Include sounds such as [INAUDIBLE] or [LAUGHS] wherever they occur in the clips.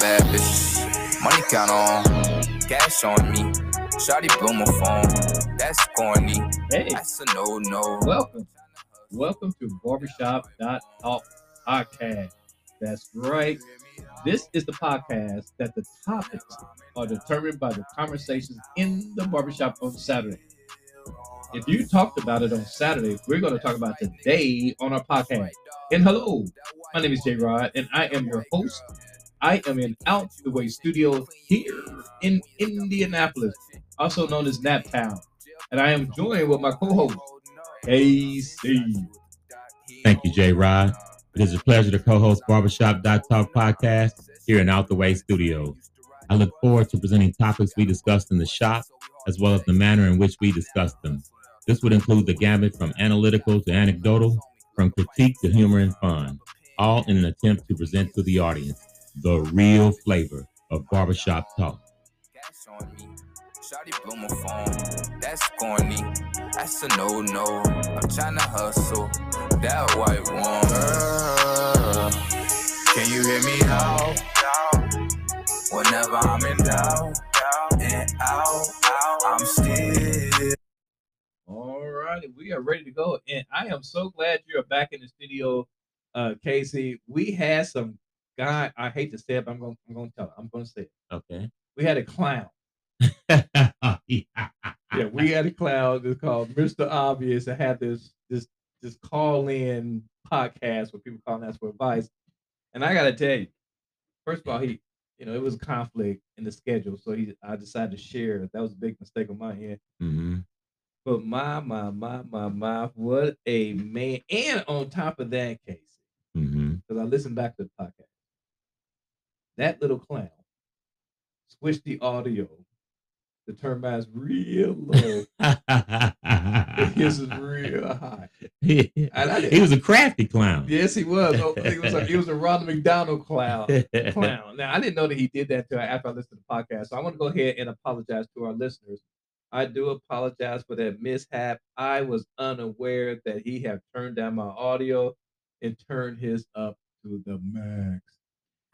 bad bitches. Money count on, cash on me. Shawty blow my phone, that's corny. Hey, That's a no no. welcome. Welcome to Barbershop Talk Podcast. That's right. This is the podcast that the topics are determined by the conversations in the barbershop on Saturday. If you talked about it on Saturday, we're going to talk about today on our podcast. And hello, my name is J Rod, and I am your host. I am in Out the Way Studio here in Indianapolis, also known as Naptown. And I am joined with my co host, AC. Thank you, J Rod. It is a pleasure to co host Barbershop Talk podcast here in Out the Way Studios. I look forward to presenting topics we discussed in the shop, as well as the manner in which we discussed them. This would include the gamut from analytical to anecdotal, from critique to humor and fun, all in an attempt to present to the audience the real flavor of barbershop talk. Cash on me. Shawty blow my phone, that's corny. That's a no no. I'm tryna hustle that white one. Uh, can you hear me out? Whenever I'm in doubt and out, I'm still. All righty, we are ready to go. And I am so glad you're back in the studio, uh, Casey. We had some guy, I hate to say it, but I'm gonna I'm gonna tell it. I'm gonna say it. Okay. We had a clown. [LAUGHS] Yeah, we had a clown that's called Mr. Obvious that had this this this call in podcast where people call and ask for advice. And I gotta tell you, first of all, he you know, it was conflict in the schedule. So he I decided to share. That was a big mistake on my end. hmm But my, my, my, my, my, what a man. And on top of that, Casey, because I listened back to the podcast, that little clown switched the audio to turn mine real low. [LAUGHS] his is real high. [LAUGHS] he, he was a crafty clown. Yes, he was. It was a, it was a [LAUGHS] Ronald McDonald clown. clown. Now, I didn't know that he did that until after I listened to the podcast. So I want to go ahead and apologize to our listeners. I do apologize for that mishap. I was unaware that he had turned down my audio and turned his up to the max.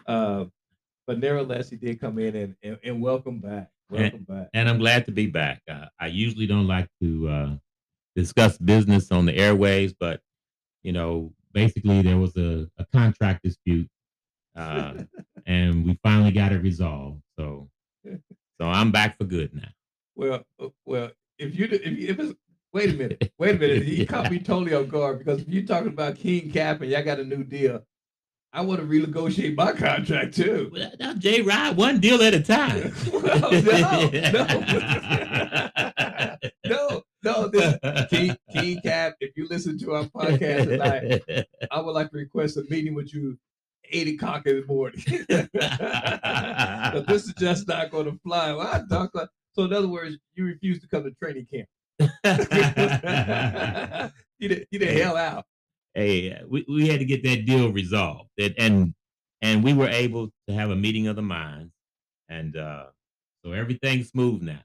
Uh, but nevertheless, he did come in and, and, and welcome back. Welcome back. and I'm glad to be back. Uh, I usually don't like to uh, discuss business on the airways, but you know, basically there was a, a contract dispute, uh, [LAUGHS] and we finally got it resolved. So, so I'm back for good now. Well, uh, well, if you if, you- if it's wait a minute, wait a minute, [LAUGHS] he caught me totally off guard because if you're talking about King Cap and y'all got a new deal, I want to renegotiate my contract too. Well, now, J. Rod, one deal at a time. [LAUGHS] Well, no, no, no, this, King, King Cap, if you listen to our podcast tonight, I would like to request a meeting with you eight o'clock in the morning. [LAUGHS] 'Cause this is just not going to fly. Well, I talk like, so in other words, you refuse to come to training camp. [LAUGHS] you did you did hell out. Hey, we, we had to get that deal resolved, and and, and we were able to have a meeting of the minds, and uh, so everything's smooth now.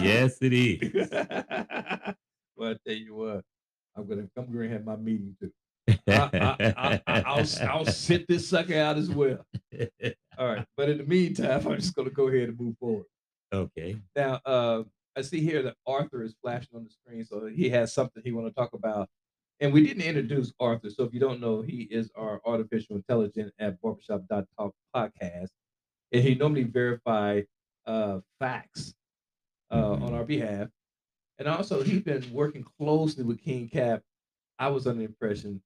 Yes, it is. [LAUGHS] well, I tell you what, I'm gonna I'm gonna have my meeting too. I, I, I, I'll I'll sit this sucker out as well. [LAUGHS] All right, but in the meantime, [LAUGHS] I'm just gonna go ahead and move forward. okay. Now, uh, I see here that Arthur is flashing on the screen, so he has something he want to talk about. And we didn't introduce Arthur, so if you don't know, he is our artificial intelligence at Barbershop.talk podcast, and he normally verify uh, facts uh, on our behalf. And also, he's [CLEARS THROAT] been working closely with King Cap. I was under the impression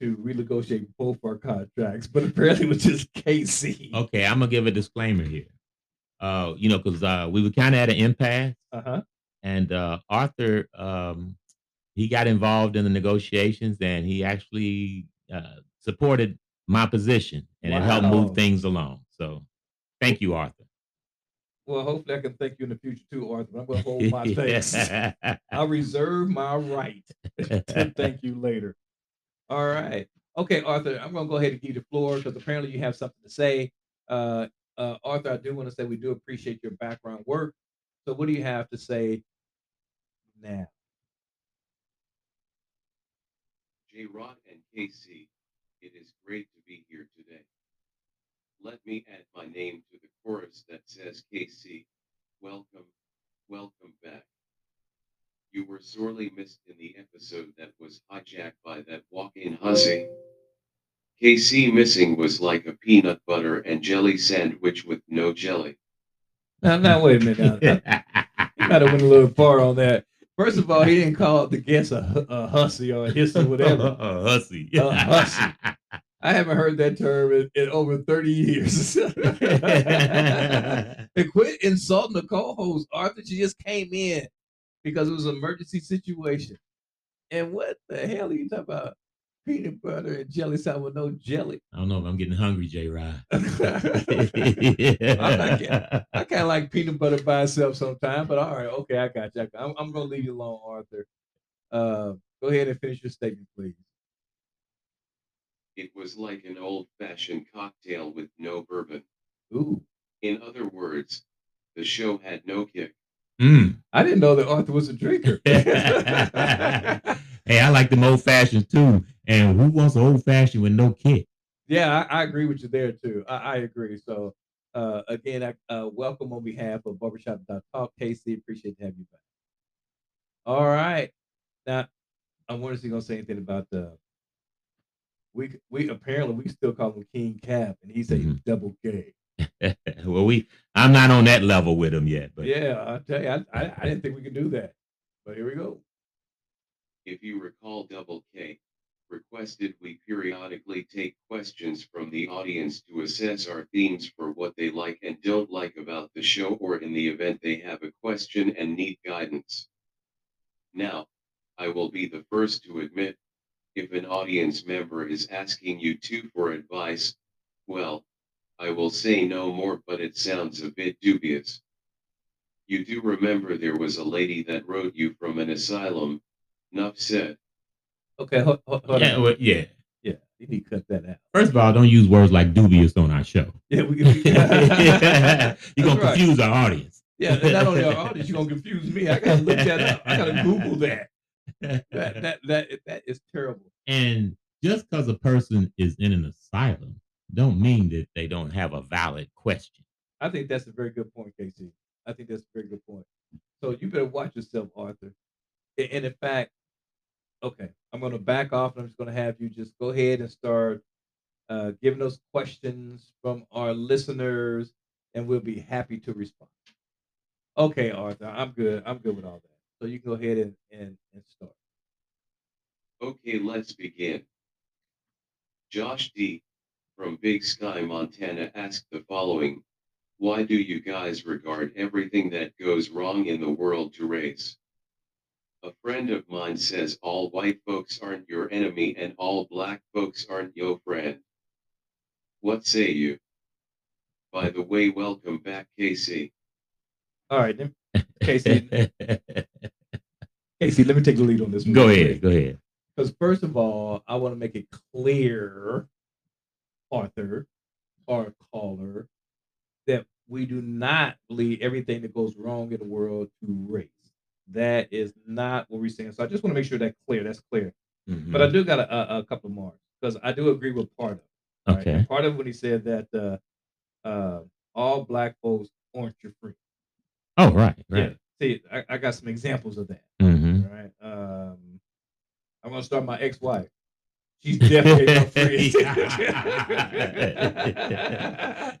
to renegotiate both our contracts, but apparently it was just KC. Okay, I'm gonna give a disclaimer here. Uh, you know, because uh, we were kind of at an impasse, Uh huh. and uh, Arthur, um, he got involved in the negotiations, and he actually uh, supported my position, and it helped move things along. So, thank you, Arthur. Well, hopefully I can thank you in the future too, Arthur. but I'm going to hold my [LAUGHS] thanks. [LAUGHS] I reserve my right to thank you later. All right. Okay, Arthur, I'm going to go ahead and give you the floor because apparently you have something to say. Uh, uh, Arthur, I do want to say we do appreciate your background work. So, what do you have to say now? J. Rod and KC, it is great to be here today. Let me add my name to the chorus that says KC. Welcome, welcome back. You were sorely missed in the episode that was hijacked by that walk-in hussy. KC missing was like a peanut butter and jelly sandwich with no jelly. Now, now wait a minute. Now, you might have went a little far on that. First of all, he didn't call the guest a, a hussy or a hiss or whatever. [LAUGHS] a hussy. A hussy. I haven't heard that term in, in over 30 years. [LAUGHS] and quit insulting the co-host, Arthur. She just came in because it was an emergency situation. And what the hell are you talking about? Peanut butter and jelly sandwich with no jelly. I don't know if I'm getting hungry, J. Rod. I'm not getting- I kind of like peanut butter by itself sometimes, but all right, okay, I got you. I got- I'm, I'm gonna leave you alone, Arthur. Uh, go ahead and finish your statement, please. It was like an old-fashioned cocktail with no bourbon. Ooh, In other words, the show had no kick. Mm. I didn't know that Arthur was a drinker. [LAUGHS] [LAUGHS] hey, I like them old fashioned too. And who wants an old fashioned with no kick? Yeah, I, I agree with you there too. I, I agree. So uh, again, I uh, welcome on behalf of Barbershop Talk. Casey, appreciate to have you back. All right. Now, I wonder if he's gonna say anything about the we we apparently we still call him King Cap, and he's a Mhm. double K. [LAUGHS] well, we I'm not on that level with him yet, but yeah, I tell you, I, I I didn't think we could do that, but here we go. If you recall, Double K requested we periodically take questions from the audience to assess our themes for what they like and don't like about the show, or in the event they have a question and need guidance. Now, I will be the first to admit if an audience member is asking you two for advice, well, I will say no more, but it sounds a bit dubious. You do remember there was a lady that wrote you from an asylum, Nuff said. Okay, hold, hold, hold yeah, on. well, yeah. yeah, you need to cut that out. First of all, don't use words like dubious on our show. [LAUGHS] Yeah, we, we You're gonna [LAUGHS] right. confuse our audience. Yeah, and not only our [LAUGHS] audience, you're gonna confuse me. I gotta look that up. I gotta Google that. That that that that is terrible. And just because a person is in an asylum, don't mean that they don't have a valid question. I think that's a very good point, Casey. I think that's a very good point. So you better watch yourself, Arthur. And in fact, okay, I'm gonna back off and I'm just gonna have you just go ahead and start uh, giving us questions from our listeners, and we'll be happy to respond. Okay, Arthur, I'm good. I'm good with all that. So you can go ahead and and, and start. Okay, let's begin. Josh D. from Big Sky, Montana asked the following Why do you guys regard everything that goes wrong in the world to race? A friend of mine says all white folks aren't your enemy and all black folks aren't your friend. What say you? By the way, welcome back, Casey. All right, then. Casey. [LAUGHS] Casey, let me take the lead on this. one go ahead. Go ahead. Because first of all, I want to make it clear, Arthur, our caller, that we do not believe everything that goes wrong in the world to race. That is not what we're saying. So I just want to make sure that's clear. That's clear. Mhm. But I do got a, a, a couple more because I do agree with part of. right? okay. And Part of when he said that uh, uh, all black folks aren't your friend. Oh, right. Yeah. Right. See, I, I got some examples of that. hmm All right. Um, I'm gonna start my ex-wife. She's definitely my [LAUGHS] friend.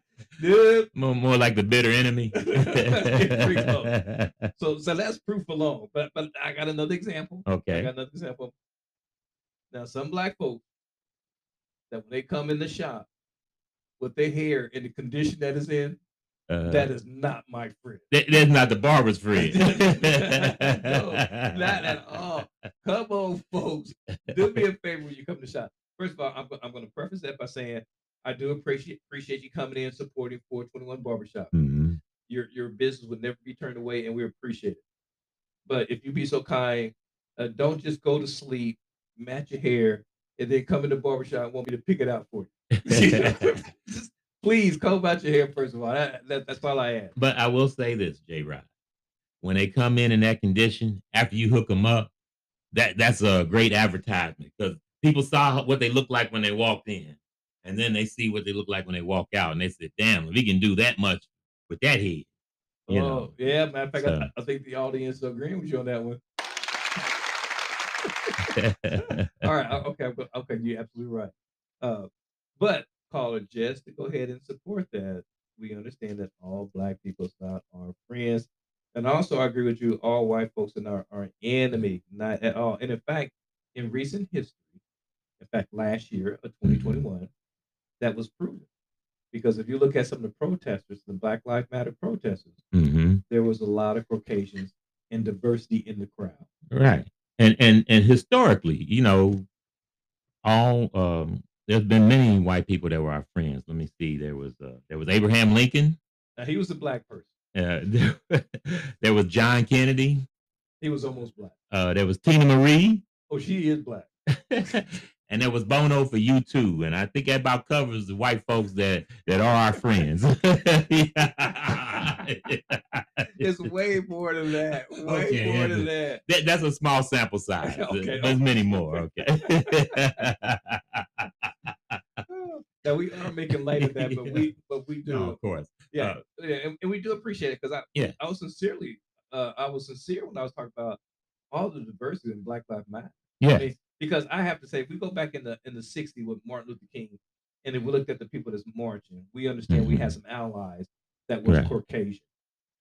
[LAUGHS] [LAUGHS] Dude, [LAUGHS] More, more like the bitter enemy. [LAUGHS] Here we go. [LAUGHS] so so that's proof alone. But but I got another example. Okay. I got another example. Now some black folks that when they come in the shop with their hair in the condition that is in, Uh, that is not my friend. that- that's not the barber's friend. No, not at all. Come on, folks. Do me a favor when you come to the shop. First of all, I'm, I'm going to preface that by saying I do appreciate appreciate you coming in supporting 421 Barbershop. Mhm. Your your business would never be turned away, and we appreciate it. But if you be so kind, uh, don't just go to sleep, match your hair, and then come in the barbershop and want me to pick it out for you. [LAUGHS] [LAUGHS] Just please comb out your hair first of all. That, that, that's all I ask. But I will say this, J. Rod. When they come in in that condition, after you hook them up, that that's a great advertisement because people saw what they looked like when they walked in, and then they see what they look like when they walk out, and they say, "Damn, if he can do that much with that head." You oh, know. yeah. Matter of fact, So- I, I think the audience is agreeing with you on that one. [LAUGHS] All right. uh, Okay. Okay. You're absolutely right. Uh, but caller Jess, to go ahead and support that, we understand that all black people is not our friends. And also, I agree with you. All white folks are not our enemy, not at all. And in fact, in recent history, in fact, last year of 2021, that was proven. Because if you look at some of the protesters, the Black Lives Matter protesters, hmm there was a lot of Caucasians and diversity in the crowd. Right. And and and historically, you know, all um there's been many white people that were our friends. Let me see. There was uh, there was Abraham Lincoln. Now, he was a black person. Uh, there, [LAUGHS] there was John Kennedy. He was almost black. Uh, there was Teena Marie. Oh, she is black. [LAUGHS] and there was Bono for U2. And I think that about covers the white folks that that are our friends. [LAUGHS] It's way more than that. Way Okay, more than that. That, that's a small sample size. [LAUGHS] Okay, There's okay. many more. Okay. [LAUGHS] Now we are making light of that, but we but we do. no, of course. yeah, uh, yeah, and, and we do appreciate it because I Yeah. I was sincerely uh I was sincere when I was talking about all the diversity in Black Lives Matter. I Yeah. mean, because I have to say, if we go back in the in the '60s with Martin Luther King, and if we looked at the people that's marching, we understand we had some allies that was Right. Caucasian.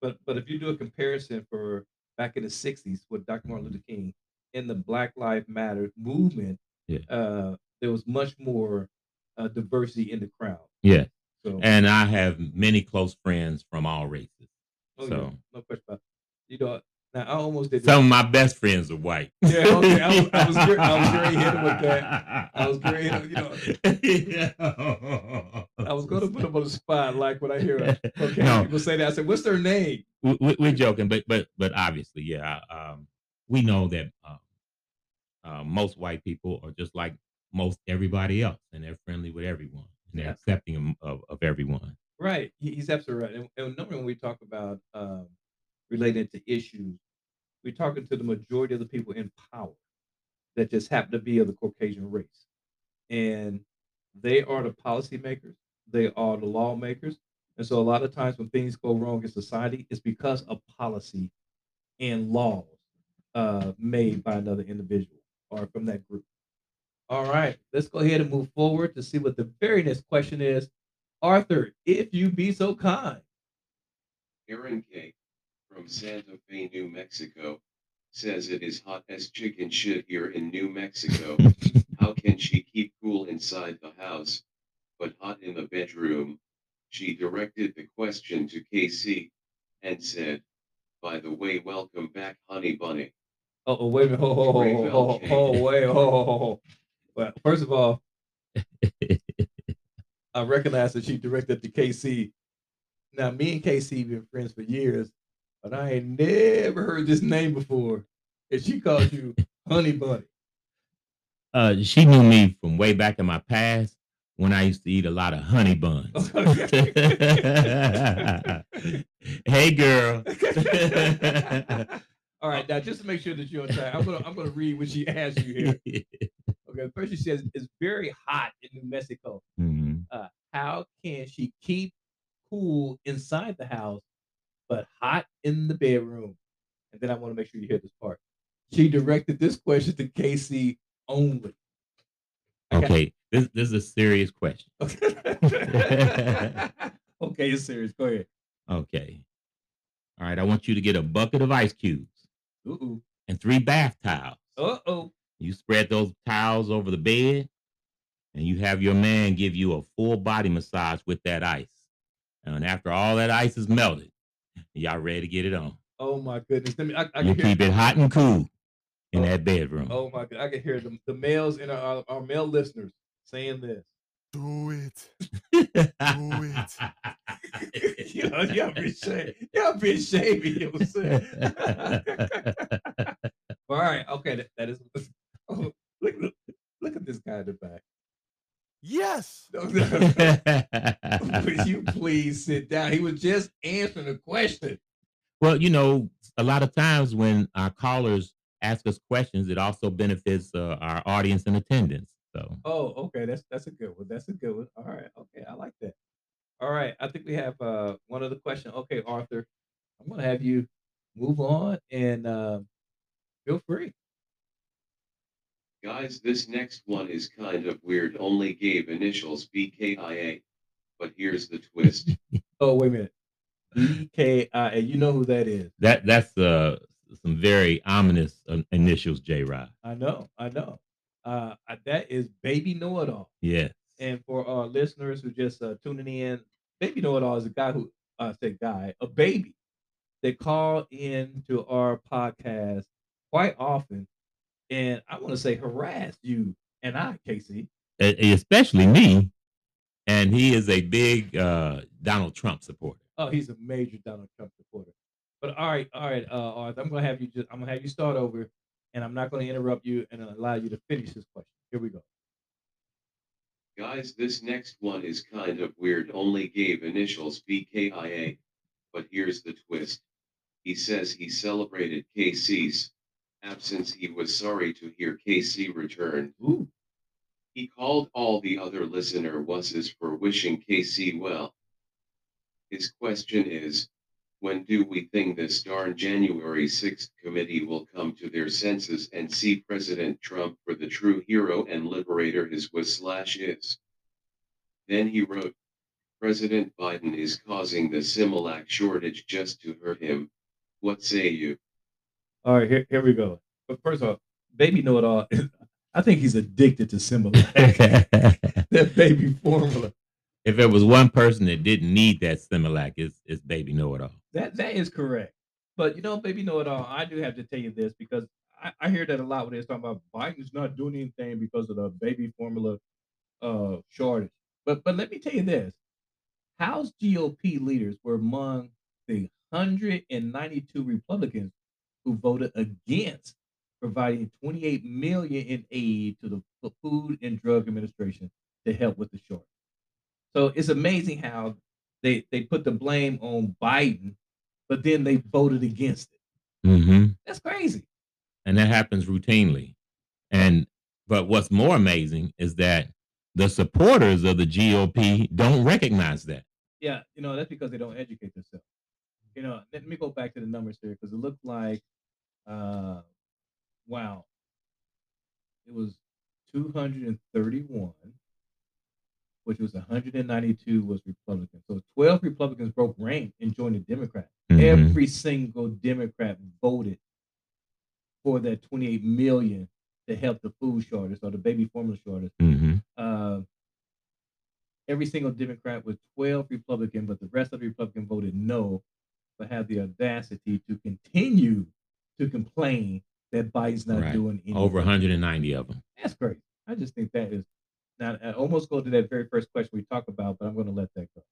But but if you do a comparison for back in the '60s with Dr. Martin Luther King in the Black Lives Matter movement, Yeah. uh, there was much more uh, diversity in the crowd. Yeah. So, And I have many close friends from all races. oh, yeah, so no question about. It. You know, now I almost did. some of my best friends are white. Yeah, okay, I was- I was [LAUGHS] I was hit with that. I was hit, you know. I was going to put them on the spot, like when I hear [LAUGHS] okay No. people say that. I said, "What's their name?" we, we- we're joking, but but but obviously, yeah. Um, we know that um, uh, most white people are just like most everybody else, and they're friendly with everyone, and they're Yeah. accepting of, of, of everyone. Right. He- He's absolutely right. And, and normally when we talk about um, related to issues, we're talking to the majority of the people in power that just happen to be of the Caucasian race. And they are the policymakers, they are the lawmakers. And so a lot of times when things go wrong in society, it's because of policy and laws uh, made by another individual or from that group. All right, let's go ahead and move forward to see what the very next question is. Arthur, if you be so kind. Aaron K. from Santa Fe, New Mexico, says it is hot as chicken shit here in New Mexico. [LAUGHS] How can she keep cool inside the house, but hot in the bedroom? She directed the question to KC and said, By the way, welcome back, honey bunny. Oh, oh wait a minute. Oh, oh, oh, oh, oh, oh, wait. Oh, oh, oh, oh. Well, first of all, [LAUGHS] I recognize that she directed to KC. Now, me and KC have been friends for years, but I ain't never heard this name before. And she called you Honey Bunny. Uh, she knew me from way back in my past when I used to eat a lot of honey buns. [LAUGHS] [LAUGHS] hey, girl. [LAUGHS] All right, now just to make sure that you're on time, I'm gonna I'm gonna read what she asked you here. Okay, first she says it's very hot in New Mexico. Mhm. uh, how can she keep cool inside the house but hot in the bedroom? And then I want to make sure you hear this part. She directed this question to Casey only. Okay. Okay, this this is a serious question. Okay. [LAUGHS] okay, it's serious. Go ahead. Okay. All right, I want you to get a bucket of ice cubes Ooh. and three bath towels. Uh oh. You spread those towels over the bed, and you have your man give you a full body massage with that ice. And after all that ice is melted, y'all ready to get it on. Oh my goodness. Let me I, I You can hear keep it hot and cool in Oh. that bedroom. Oh my god. I can hear the, the males and our, our male listeners saying this. Do it. Do it. [LAUGHS] y'all, y'all been shaving. Y'all been shaving yourself. [LAUGHS] All right, okay, that, that is. [LAUGHS] Oh, look, look, look at this guy in the back. Yes. [LAUGHS] Would you [LAUGHS] please sit down? He was just answering a question. well, you know, a lot of times when our callers ask us questions, it also benefits uh, our audience and attendance. So Oh, okay. That's that's a good one. That's a good one. All right. Okay, I like that. All right. I think we have uh one other question. Okay, Arthur, I'm gonna have you move on and uh, feel free. Guys, this next one is kind of weird. Only gave initials BKIA. But here's the twist. [LAUGHS] Oh, wait a minute. BKI. You know who that is? that that's uh some very ominous uh, initials, J. Rod. I know. I know. Uh, that is Baby Know It All. Yeah. And for our listeners who just uh, tuning in, Baby Know It All is a guy who, I say guy, a baby that call in to our podcast quite often. And I want to say harassed you and I, Casey. Especially me. And he is a big uh Donald Trump supporter. Oh, he's a major Donald Trump supporter. But all right, all right, uh, Arthur, I'm gonna have you just I'm gonna have you start over, and I'm not gonna interrupt you and allow you to finish this question. Here we go. Guys, this next one is kind of weird. Only gave initials BKIA. But here's the twist. He says he celebrated KC's absence. He was sorry to hear KC return. Ooh, He called all the other listener wusses for wishing KC well. His question is, when do we think this darn January 6th committee will come to their senses and see President Trump for the true hero and liberator his was slash is? Then he wrote, President Biden is causing the Similac shortage just to hurt him. What say you? All right, here, here we go. But first of all, Baby Know It All. [LAUGHS] I think he's addicted to Similac. [LAUGHS] [LAUGHS] that baby formula. If it was one person that didn't need that Similac, it's, it's baby know it all. That that is correct. But you know, baby know it all. I do have to tell you this because I, I hear that a lot when they're talking about Biden's not doing anything because of the baby formula uh shortage. But but let me tell you this. House GOP leaders were among the 192 Republicans who voted against providing 28 million in aid to the Food and Drug Administration to help with the shortage. So it's amazing how they they put the blame on Biden, but then they voted against it. hmm That's crazy. And that happens routinely. And but what's more amazing is that the supporters of the GOP don't recognize that. Yeah, you know that's because they don't educate themselves. You know, let me go back to the numbers here because it looked like, uh, wow, it was 231, which was 192 was Republican. So 12 Republicans broke rank and joined the Democrats. Mhm. Every single Democrat voted for that 28 million to help the food shortage or the baby formula shortage. Mhm. Uh, every single Democrat was 12 Republican, but the rest of the Republican voted no, but had the audacity to continue to complain that Biden's not Right. doing anything. Over 190 of them. That's great. I just think that is now I almost go to that very first question we talked about, but I'm going to let that go.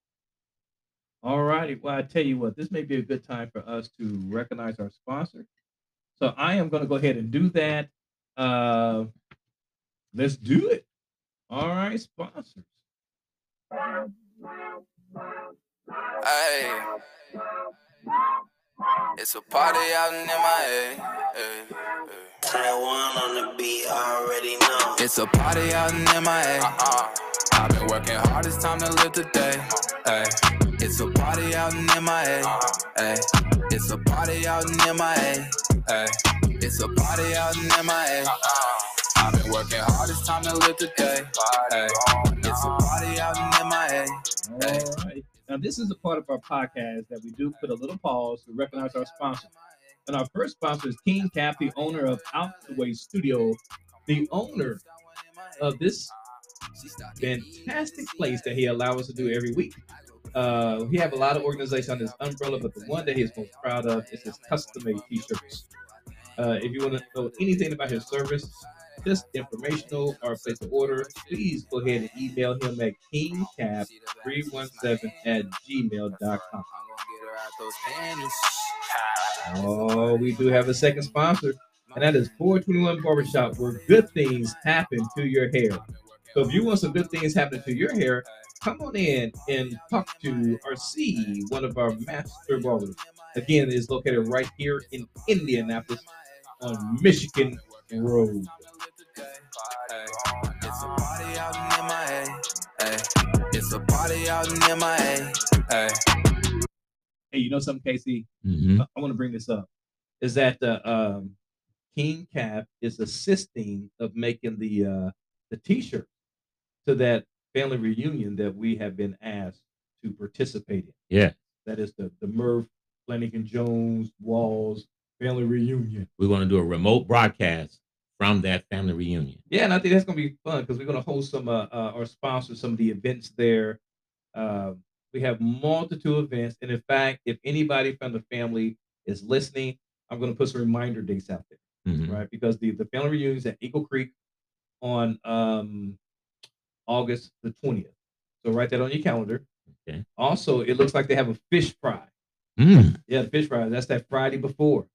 All righty. Well, I tell you what, this may be a good time for us to recognize our sponsor. So I am going to go ahead and do that. Uh, let's do it. All right, sponsors. Hey. It's a party out in MIA. Hey, hey. Taiwan on the beat, I already know. It's a party out in MIA. Uh-uh. I've been working hard, it's time to live the day. Hey. It's a party out in MIA. Hey. It's a party out in MIA. Hey. It's a party out in MIA. I've been working hard, it's time to live the day. Hey. It's a party out in MIA. All right. Now, this is a part of our podcast that we do put a little pause to recognize our sponsor. And our first sponsor is King Cap, the owner of Out the Way Studio, the owner of this fantastic place that he allows us to do every week. Uh, we have a lot of organizations on this umbrella, but the one that he's most proud of is his custom-made t-shirts. Uh, if you want to know anything about his service, just informational or place an order, please go ahead and email him at kingcap317 at gmail.com. Oh, we do have a second sponsor, and that is 421 Barbershop, where good things happen to your hair. So if you want some good things happening to your hair, come on in and talk to or see one of our master barbers. Again, is located right here in Indianapolis on Michigan Road. It's a party out in MIA. Hey, it's a party out in MIA. Hey. Hey, you know something, Casey? hmm I want to bring this up. Is that the um, King Cap is assisting of making the uh, the T-shirt to that family reunion that we have been asked to participate in. Yeah, That is the the Murph, Flanagan Jones, Walls family reunion. we're going to do a remote broadcast from that family reunion. Yeah, and I think that's gonna be fun because we're gonna host some uh, uh or sponsor some of the events there. Uh, we have multitude events, and in fact, if anybody from the family is listening, I'm gonna put some reminder dates out there, Mhm. right? Because the the family reunion is at Eagle Creek on um August the 20th. So write that on your calendar. Okay. Also, it looks like they have a fish fry. Mm. Yeah, the fish fry. That's that Friday before.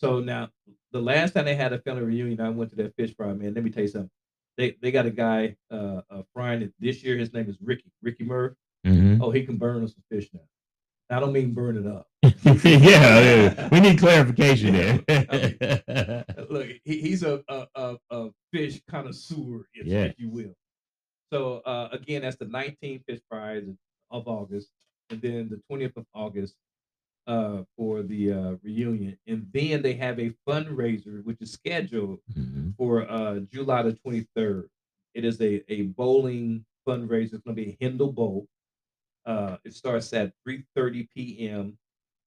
So now, the last time they had a family reunion, I went to that fish fry. Man, let me tell you something. They they got a guy uh, uh frying it this year. His name is Ricky Ricky Murph. hmm Oh, he can burn us some fish now. I don't mean burn it up. [LAUGHS] yeah, yeah, we need clarification there. [LAUGHS] [LAUGHS] Look, he, he's a, a a a fish connoisseur, if, Yes. if you will. So uh, again, that's the 19th fish fries of August, and then the 20th of August uh, for the uh, reunion, and then they have a fundraiser which is scheduled Mhm. for uh, July the 23rd. It is a a bowling fundraiser. It's going to be a Hindle Bowl. Uh, it starts at 3:30 p.m.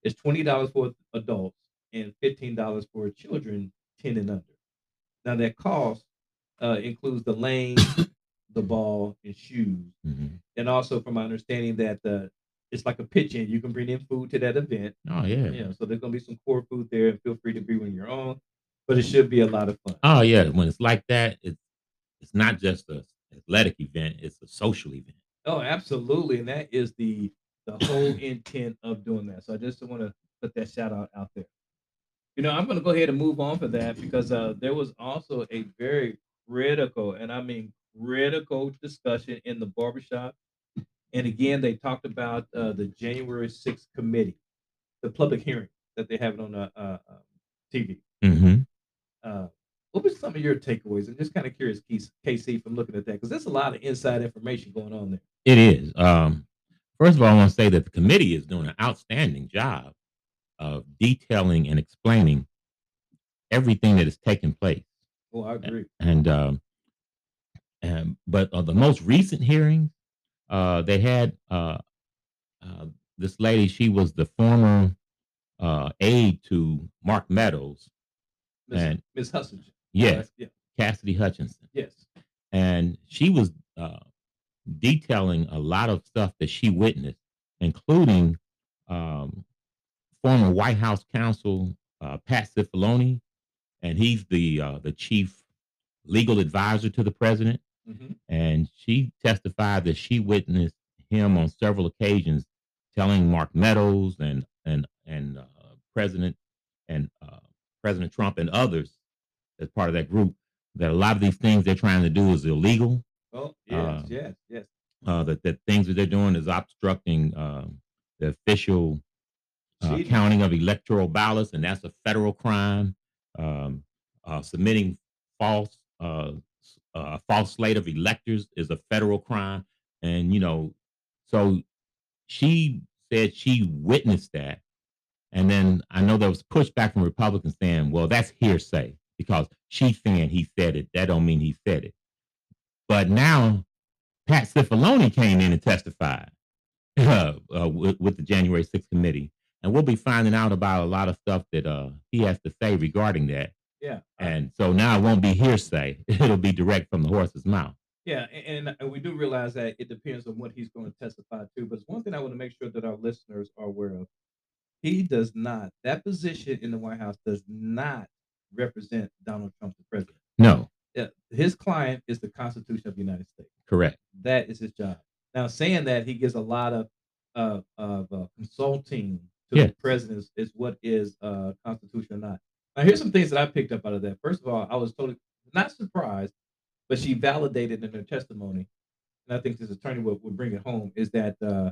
It's twenty dollars for adults and fifteen dollars for children 10 and under. Now that cost uh, includes the lane, [COUGHS] the ball, and shoes. Mhm. And also, from my understanding, that uh, it's like a pitch in. You can bring in food to that event. Oh yeah. Yeah, so there's gonna be some core food there. and Feel free to bring your own, but it should be a lot of fun. Oh yeah. When it's like that, it's it's not just a athletic event; it's a social event. Oh, absolutely, and that is the the whole intent of doing that. So I just want to put that shout out out there. You know, I'm going to go ahead and move on for that because uh, there was also a very critical, and I mean critical discussion in the barbershop. And again, they talked about uh, the January 6th committee, the public hearing that they have it on uh, uh, um, TV. hmm Uh, what was some of your takeaways? I'm just kind of curious, KC, from looking at that because there's a lot of inside information going on there. It is. Um, first of all, I want to say that the committee is doing an outstanding job of detailing and explaining everything that is taking place. Oh, I agree. And um, and but uh, the most recent hearings, uh, they had uh, uh, this lady. She was the former uh, aide to Mark Meadows, Miss, and Miss Hutchinson. yes, right? Yeah. Cassidy Hutchinson. Yes. and she was uh, detailing a lot of stuff that she witnessed, including um, former White House counsel uh, Pat Cipollone, and he's the uh, the chief legal advisor to the president. Hmm And she testified that she witnessed him on several occasions telling Mark Meadows and and and uh, President and uh, President Trump and others as part of that group that a lot of these things they're trying to do is illegal. Oh, yes, Uh, yes, yes. Uh, that that things that they're doing is obstructing um, the official uh, counting of electoral ballots, and that's a federal crime. Um, uh, submitting false uh, false slate of electors is a federal crime, and you know, so she said she witnessed that, and then I know there was pushback from Republicans saying, "Well, that's hearsay because she's saying he said it. That don't mean he said it." But now, Pat Cipollone came in and testified [LAUGHS] uh, uh, with, with the January 6th committee, and we'll be finding out about a lot of stuff that uh, he has to say regarding that. Yeah. And so now it won't be hearsay; [LAUGHS] it'll be direct from the horse's mouth. Yeah, and, and we do realize that it depends on what he's going to testify to. But it's one thing I want to make sure that our listeners are aware of. He does not, that position in the White House does not represent Donald Trump, the president. No, his client is the Constitution of the United States. correct. That is his job. Now, saying that he gives a lot of uh, of uh, consulting to Yes. the president is, is what is uh, constitutional or not. Now, here's some things that I picked up out of that. First of all, I was totally not surprised, but she validated in her testimony, and I think this attorney will, will bring it home, is that uh,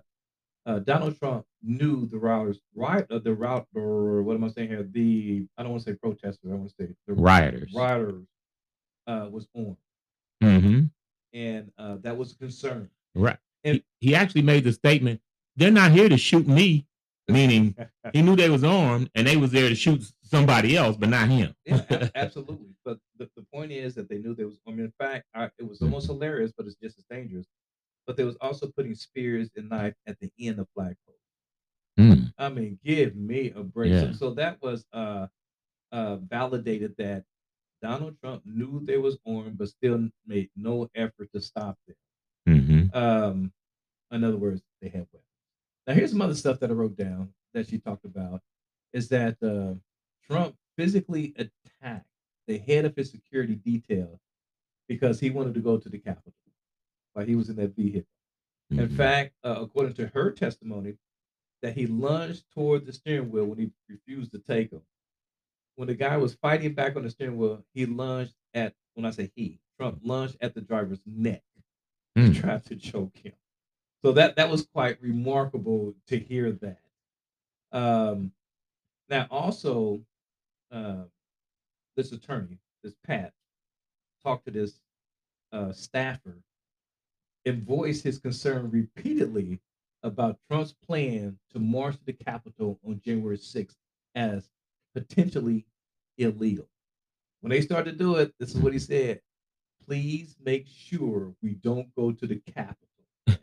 uh, Donald Trump knew the rioters, right? Uh, the route, or what am I saying here? The I don't want to say protesters. I want to say the Rioters. Rioters uh, was on. hmm and uh, that was a concern. Right. And- he, he actually made the statement, they're not here to shoot me, meaning [LAUGHS] he knew they was armed and they was there to shoot somebody else, but not him. yeah, [LAUGHS] absolutely. But the, the point is that they knew there was. I mean, in fact, I, it was almost hilarious, but it's just as dangerous. But they was also putting spears and knife at the end of flagpoles. Mm, I mean, give me a break. So, Yeah. so that was uh, uh, validated that Donald Trump knew they was armed, but still made no effort to stop them. mhm. Um, in other words, they had weapons. Now, here's some other stuff that I wrote down that she talked about is that uh, Trump physically attacked the head of his security detail because he wanted to go to the Capitol while he was in that vehicle. In Mhm. fact, uh, according to her testimony, that he lunged toward the steering wheel when he refused to take him. When the guy was fighting back on the steering wheel, he lunged at, when I say he, Trump lunged at the driver's neck Mm. to try to choke him. So that that was quite remarkable to hear that. Um, now also, uh, this attorney, this Pat, talked to this uh, staffer and voiced his concern repeatedly about Trump's plan to march to the Capitol on January 6th as potentially illegal. When they started to do it, this is what he said please make sure we don't go to the Capitol.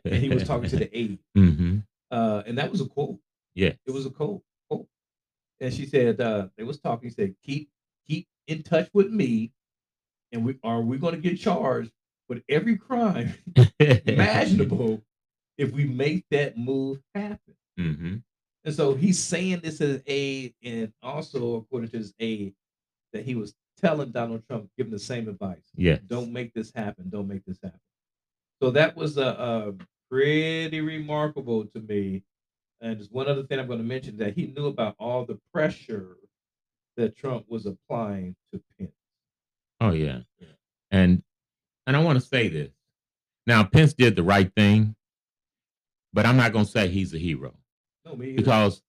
And he was talking to the [LAUGHS] aide. Mhm. Uh, and that was a quote. Yeah. It was a quote. And she said, uh, they was talking, he said, keep keep in touch with me, and we are we gonna get charged with every crime [LAUGHS] imaginable if we make that move happen. Mhm. And so he's saying this as a, and also according to his aide, that he was telling Donald Trump, giving the same advice. Yeah, Don't make this happen. Don't make this happen. So that was a, a pretty remarkable to me. And just one other thing I'm going to mention that he knew about all the pressure that Trump was applying to Pence. Oh yeah. Yeah. And and I want to say this. Now Pence did the right thing, but I'm not gonna say he's a hero No, me either. because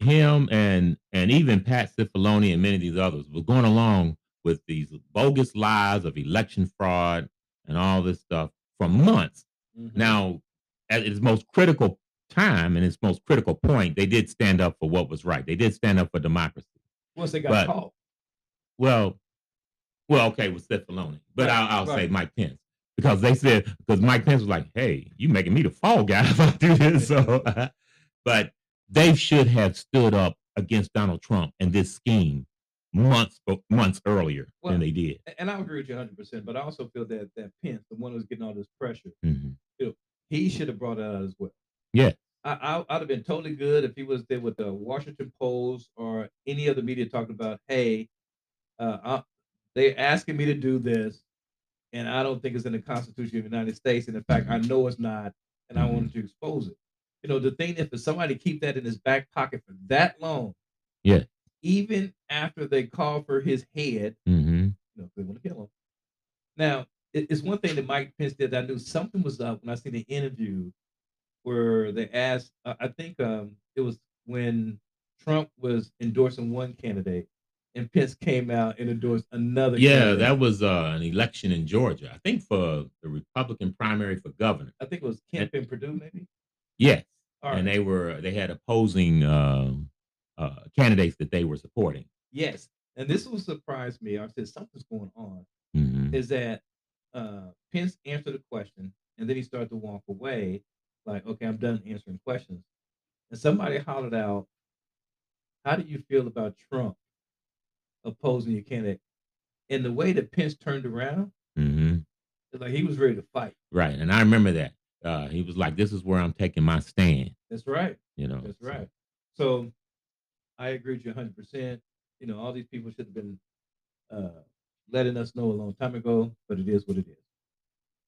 him and and even Pat Cipollone and many of these others were going along with these bogus lies of election fraud and all this stuff for months. Mhm. Now, at its most critical time and its most critical point, they did stand up for what was right. They did stand up for democracy. once they got but- caught, Well, well, okay, with Cipollone, but Right, I'll, I'll say. Mike Pence because they said because Mike Pence was like, "Hey, you making me the fall guy if I do this." [LAUGHS] So, [LAUGHS] but they should have stood up against Donald Trump and this scheme months months earlier Well, than they did. and I agree with you 100. percent But I also feel that that Pence, the one who's getting all this pressure, Mhm. he should have brought it out as well. Yeah. I, I I'd have been totally good if he was there with the Washington Post or any other media talking about, hey, uh, I, they're asking me to do this, and I don't think it's in the Constitution of the United States, and in fact, I know it's not, and I Mhm. wanted to expose it. You know, the thing is, for somebody to keep that in his back pocket for that long, Yeah. even after they call for his head, hmm you know, they want to kill him. Now, it- it's one thing that Mike Pence did. that I knew something was up when I seen the interview where they asked. Uh, I think um, it was when Trump was endorsing one candidate, and Pence came out and endorsed another. Yeah, candidate. that was uh, an election in Georgia, I think, for the Republican primary for governor. I think it was Kemp and Perdue, maybe. Yes, All and they were they had opposing uh, uh, candidates that they were supporting. Yes, and this will surprise me. I said something's going on. Mhm. is that uh, Pence answered the question and then he started to walk away, like, okay, I'm done answering questions. And somebody hollered out, How do you feel about Trump opposing your candidate? And the way that Pence turned around, Mhm. it's like he was ready to fight. Right, and I remember that uh, he was like, "This is where I'm taking my stand." That's right. You know, That's so- right. So I agree with you 100%. You know, all these people should have been uh, letting us know a long time ago, but it is what it is.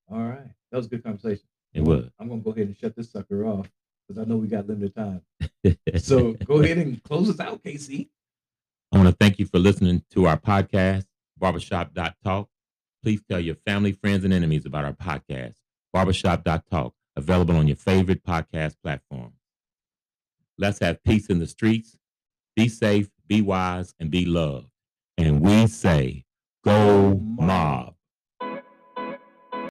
All right. That was a good conversation. It was. I'm gonna go ahead and shut this sucker off because I know we got limited time. [LAUGHS] So go ahead and close us out, KC. I want to thank you for listening to our podcast, Barbershop.talk. Please tell your family, friends, and enemies about our podcast, Barbershop.talk, available on your favorite podcast platform. Let's have peace in the streets. Be safe, be wise, and be loved. And we say, go mob.